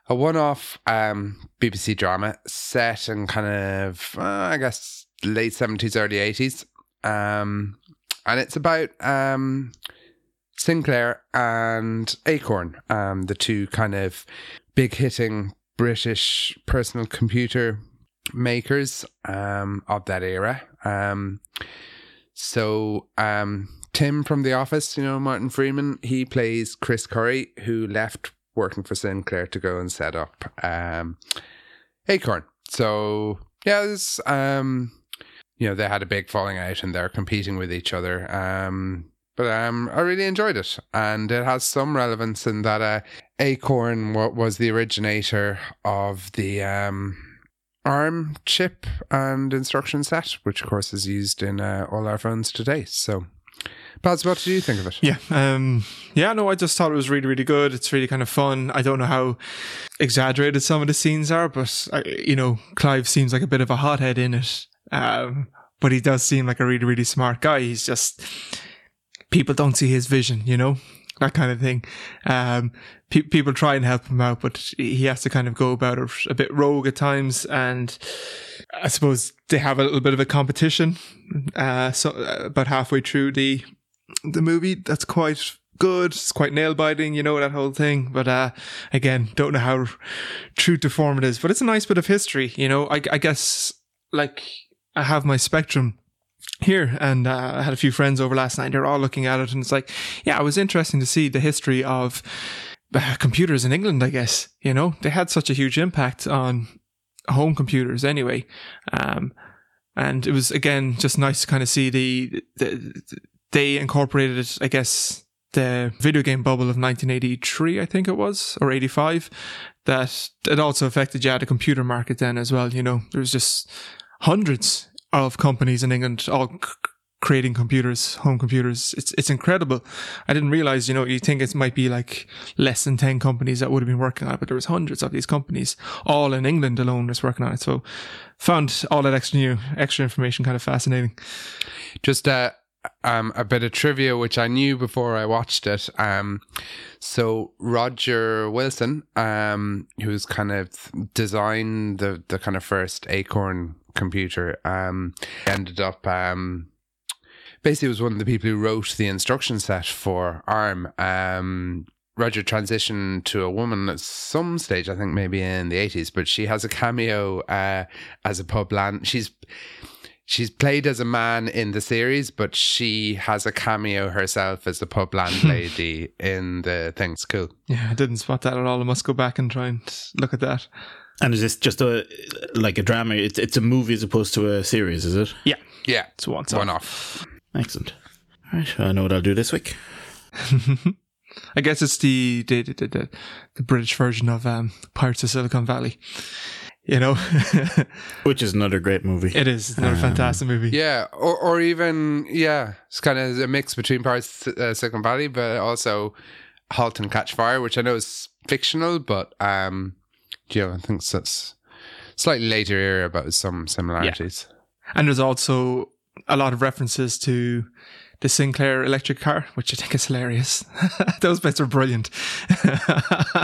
a one-off um, BBC drama set in kind of, uh, I guess, late seventies, early eighties, um, and it's about um, Sinclair and Acorn, um, the two kind of big-hitting British personal computer makers um, of that era. Um, so Tim from The Office, you know, Martin Freeman, he plays Chris Curry, who left working for Sinclair to go and set up um, Acorn. So, yeah, um, you know, they had a big falling out and they're competing with each other. Um, but um, I really enjoyed it, and it has some relevance in that uh, Acorn was the originator of the um, ARM chip and instruction set, which of course is used in uh, all our phones today. So, Baz, what do you think of it? Yeah, um, yeah, no, I just thought it was really, really good. It's really kind of fun. I don't know how exaggerated some of the scenes are, but I, you know, Clive seems like a bit of a hothead in it. Um, but he does seem like a really, really smart guy. He's just people don't see his vision, you know, that kind of thing. Um, pe- people try and help him out, but he has to kind of go about it a bit rogue at times. And I suppose they have a little bit of a competition. Uh, so uh, about halfway through the the movie, that's quite good. It's quite nail biting, you know, that whole thing. But, uh, again, don't know how true to form it is, but it's a nice bit of history, you know, I, I guess like I have my spectrum here and uh, I had a few friends over last night. They're all looking at it, and it's like, yeah, it was interesting to see the history of uh, computers in England. I guess you know they had such a huge impact on home computers anyway, um, and it was again just nice to kind of see the, the they incorporated, I guess, the video game bubble of 1983, I think it was, or 85, that it also affected yeah the computer market then as well. You know, there was just hundreds of companies in England all c- creating computers, home computers. It's it's incredible. I didn't realize, you know, you think it might be like less than 10 companies that would have been working on it, but there was hundreds of these companies all in England alone just working on it. So found all that extra new extra information kind of fascinating. Just uh um, a bit of trivia, which I knew before I watched it. Um, so Roger Wilson, um, who's kind of designed the the kind of first Acorn computer, um, ended up um, basically was one of the people who wrote the instruction set for ARM. Um, Roger transitioned to a woman at some stage, I think maybe in the eighties, but she has a cameo uh, as a pub land. She's she's played as a man in the series, but she has a cameo herself as the pub landlady in the thing. It's cool. Yeah, I didn't spot that at all. I must go back and try and look at that. And is this just a like a drama? It's it's a movie as opposed to a series, is it? Yeah, Yeah, it's one off. off. Excellent. All right, I know what I'll do this week. I guess it's the the, the the the British version of um, Pirates of Silicon Valley. You know, Which is another great movie. it is another Um, fantastic movie. Yeah, or or even yeah, it's kind of a mix between parts uh, Silicon Valley, but also *Halt and Catch Fire*, which I know is fictional, but um, you know, I think that's slightly later era, but with some similarities. And there's also a lot of references to the Sinclair electric car, which I think is hilarious. Those bits are brilliant.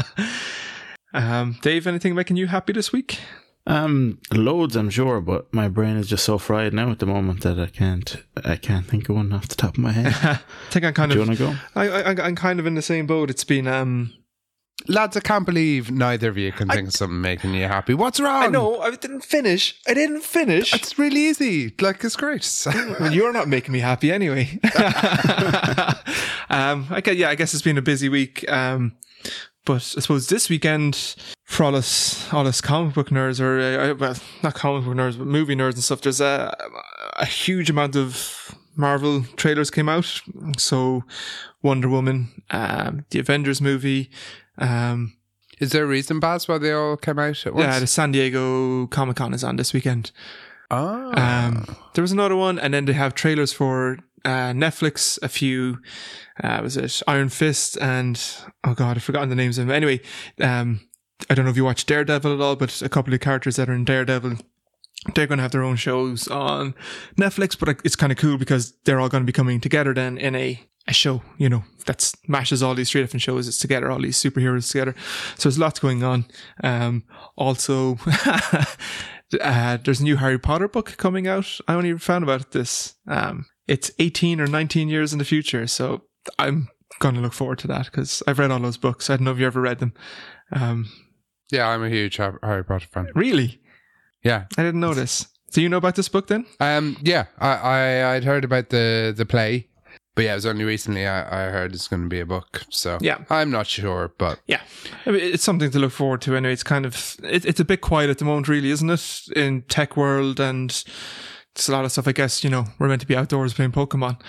um, Dave, anything making you happy this week? Um, loads, I'm sure, but my brain is just so fried now at the moment that I can't. I can't think of one off the top of my head. I think I'm kind Do you want to go? I, I, I'm kind of in the same boat. It's been um, Lads, I can't believe neither of you can think of something making you happy. What's wrong? I know I didn't finish. I didn't finish. It's really easy. Like it's great. well, you're not making me happy anyway. um, I guess, yeah, I guess it's been a busy week. Um, but I suppose this weekend for all us, all us comic book nerds, or uh, well, not comic book nerds, but movie nerds and stuff, there's a a huge amount of Marvel trailers came out. So Wonder Woman, um, the Avengers movie, um, Is there a reason, Baz, why they all came out at once? yeah, the San Diego Comic Con is on this weekend. oh. Um, there was another one, and then they have trailers for uh, Netflix. A few, uh, was it Iron Fist and oh god, I've forgotten the names of them. Anyway, um, I don't know if you watch Daredevil at all, but a couple of characters that are in Daredevil. They're going to have their own shows on Netflix, but it's kind of cool because they're all going to be coming together then in a, a show, you know, that mashes all these three different shows it's together, all these superheroes together. So there's lots going on. Um, also, uh, there's a new Harry Potter book coming out. I only found about this. Um, it's 18 or 19 years in the future. So I'm going to look forward to that because I've read all those books. I don't know if you ever read them. Um, yeah, I'm a huge Harry Potter fan. really? Yeah. I didn't know this. Do you know about this book then? Um. Yeah. I, I I'd heard about the the play, But yeah, it was only recently I, I heard it's going to be a book. So Yeah. I'm not sure, but Yeah, I mean, it's something to look forward to. Anyway, it's kind of it, it's a bit quiet at the moment, really, isn't it? In tech world, and it's a lot of stuff. I guess you know we're meant to be outdoors playing Pokemon.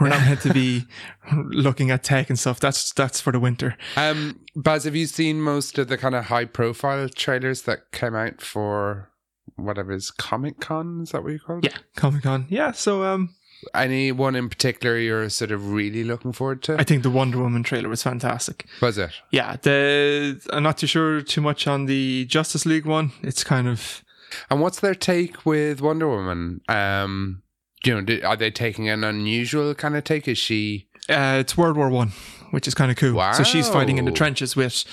We're not meant to be looking at tech and stuff. That's that's for the winter. um, Baz, have you seen most of the kind of high profile trailers that came out for whatever is Comic Con? Is that what you call it? Yeah, Comic Con. Yeah, so um, Any one in particular you're sort of really looking forward to? I think the Wonder Woman trailer was fantastic. Was it? Yeah, the I'm not too sure too much on the Justice League one. It's kind of And what's their take with Wonder Woman? Um, you know, are they taking an unusual kind of take? Is she? uh, it's World War One, which is kind of cool. So she's fighting in the trenches with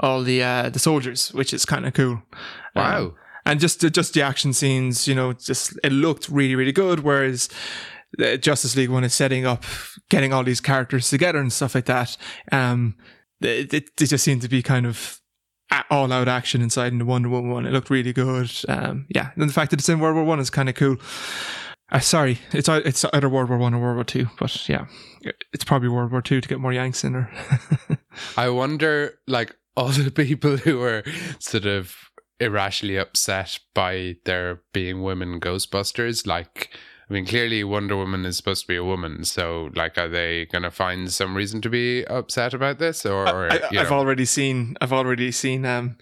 all the uh, the soldiers, which is kind of cool. Wow. Um, and just the, just the action scenes, you know, just it looked really really good. Whereas the Justice League one is setting up, getting all these characters together and stuff like that. Um, it, it, it just seemed to be kind of all out action inside in the Wonder Woman one. It looked really good. Um, yeah, and the fact that it's in World War One is kind of cool. Uh, sorry, it's ei- it's either World War One or World War Two, but yeah, it's probably World War Two to get more Yanks in there. I wonder, like, all the people who were sort of irrationally upset by there being women Ghostbusters, like, I mean, clearly Wonder Woman is supposed to be a woman, so, like, are they going to find some reason to be upset about this? Or, I, you I've already seen. I've already seen um,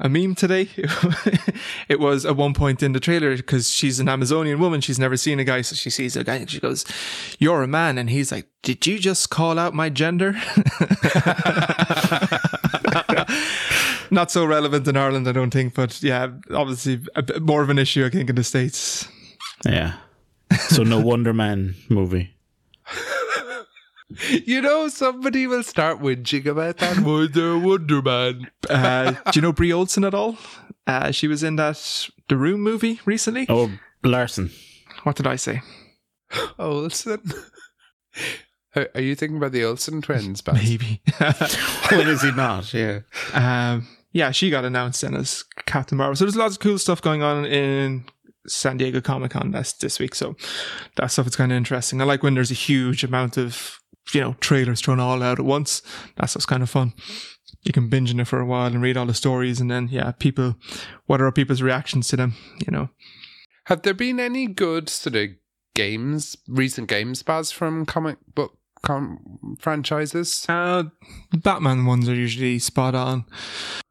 a meme today. it was at one point in the trailer because she's an Amazonian woman. She's never seen a guy, so she sees a guy and she goes, "You're a man," and he's like, "Did you just call out my gender?" Not so relevant in Ireland, I don't think, but yeah, obviously a bit more of an issue, I think, in the states. Yeah. So no Wonder Man movie. you know, somebody will start whinging about that. Wonder, Wonder Man. Uh, do you know Brie Olson at all? Uh, she was in that The Room movie recently. Oh, Larson. What did I say? Olsen. Are are you thinking about the Olsen twins, Baz? Maybe. when is he not? Yeah. um, yeah, she got announced then as Captain Marvel. So there's lots of cool stuff going on in San Diego Comic Con this, this week. So that stuff is kind of interesting. I like when there's a huge amount of, you know, trailers thrown all out at once. That's what's kind of fun. You can binge in it for a while and read all the stories and then, yeah, people, what are people's reactions to them, you know? Have there been any good sort of games, recent games, Baz, from comic book com- franchises? Uh, Batman ones are usually spot on.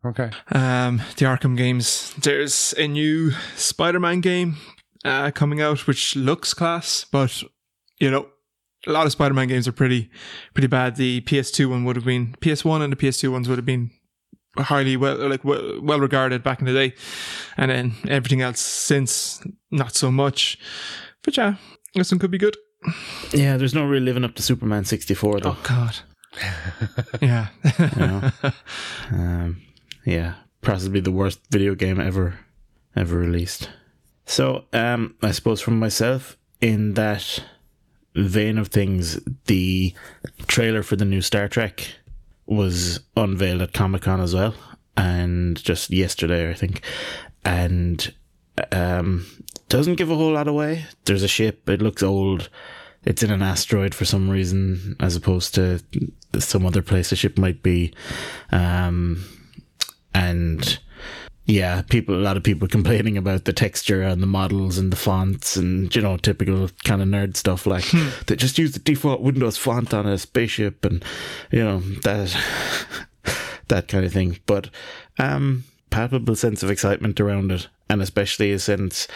Okay. um, the Arkham games. There's a new Spider-Man game uh, coming out, which looks class, but you know, a lot of Spider-Man games are pretty, pretty bad. The PS2 one would have been PS1, and the PS2 ones would have been highly well, like well, well regarded back in the day, and then everything else since not so much. But yeah, this one could be good. Yeah, there's no real living up to Superman 64 though. Oh God, yeah. know. Um, yeah, possibly the worst video game ever ever released. So, um, I suppose from myself, in that vein of things, the trailer for the new Star Trek was unveiled at Comic Con as well, and just yesterday, I think, and um, doesn't give a whole lot away. There's a ship. It looks old. It's in an asteroid for some reason, as opposed to some other place a ship might be. Um, and yeah, people, a lot of people complaining about the texture and the models and the fonts and, you know, typical kind of nerd stuff like they just use the default Windows font on a spaceship and, you know, that, that kind of thing. But, um, palpable sense of excitement around it. And especially since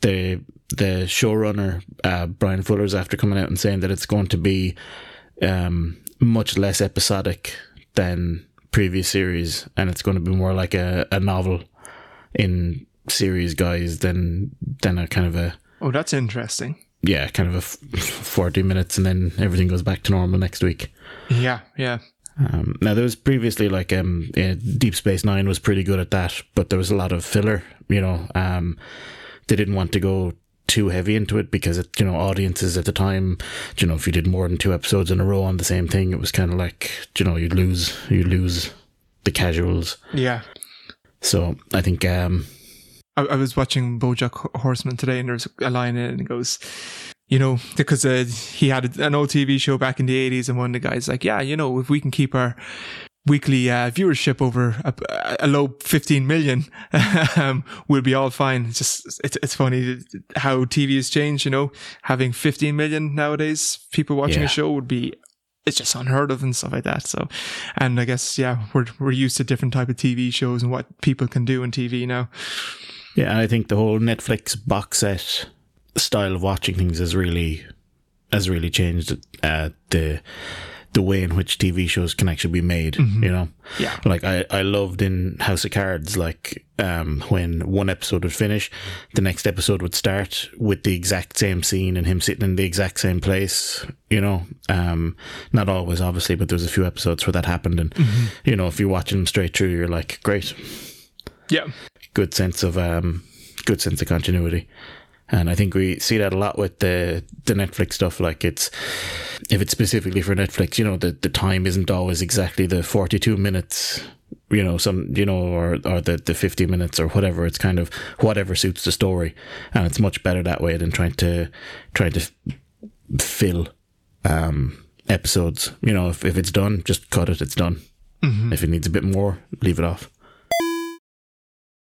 the, the showrunner, uh, Bryan Fuller's after coming out and saying that it's going to be, um, much less episodic than previous series, and it's going to be more like a, a novel in series guys than than a kind of a oh, that's interesting. yeah kind of a f- forty minutes, and then everything goes back to normal next week. Yeah, yeah. Um, now there was previously like um, yeah, Deep Space Nine was pretty good at that, but there was a lot of filler. You know, um, they didn't want to go too heavy into it because it, you know audiences at the time, you know, if you did more than two episodes in a row on the same thing, it was kind of like you know you'd lose you'd lose the casuals. Yeah. So I think um, I, I was watching BoJack Horseman today, and there's a line in it, and it goes, you know, because uh, he had an old TV show back in the 80s, and one of the guys like, yeah, you know, if we can keep our weekly uh, viewership over a, a, low 15 million, um, we'll be all fine. It's just, it's, it's funny how TV has changed, you know, having 15 million nowadays, people watching yeah. a show would be, it's just unheard of and stuff like that. So, and I guess, yeah, we're, we're used to different type of TV shows and what people can do in TV now. Yeah. And I think the whole Netflix box set style of watching things has really, has really changed, uh, the, the way in which TV shows can actually be made, mm-hmm. you know? Yeah. Like I, I loved in House of Cards, like, um, when one episode would finish, the next episode would start with the exact same scene and him sitting in the exact same place, you know? Um, not always, obviously, but there was a few episodes where that happened. And, mm-hmm. you know, if you're watching them straight through, you're like, great. Yeah. Good sense of, um, good sense of continuity. And I think we see that a lot with the the Netflix stuff. Like it's if it's specifically for Netflix, you know, the the time isn't always exactly the forty two minutes. You know, some you know, or or the the fifty minutes or whatever. It's kind of whatever suits the story, and it's much better that way than trying to trying to fill um, episodes. You know, if if it's done, just cut it. It's done. Mm-hmm. If it needs a bit more, leave it off.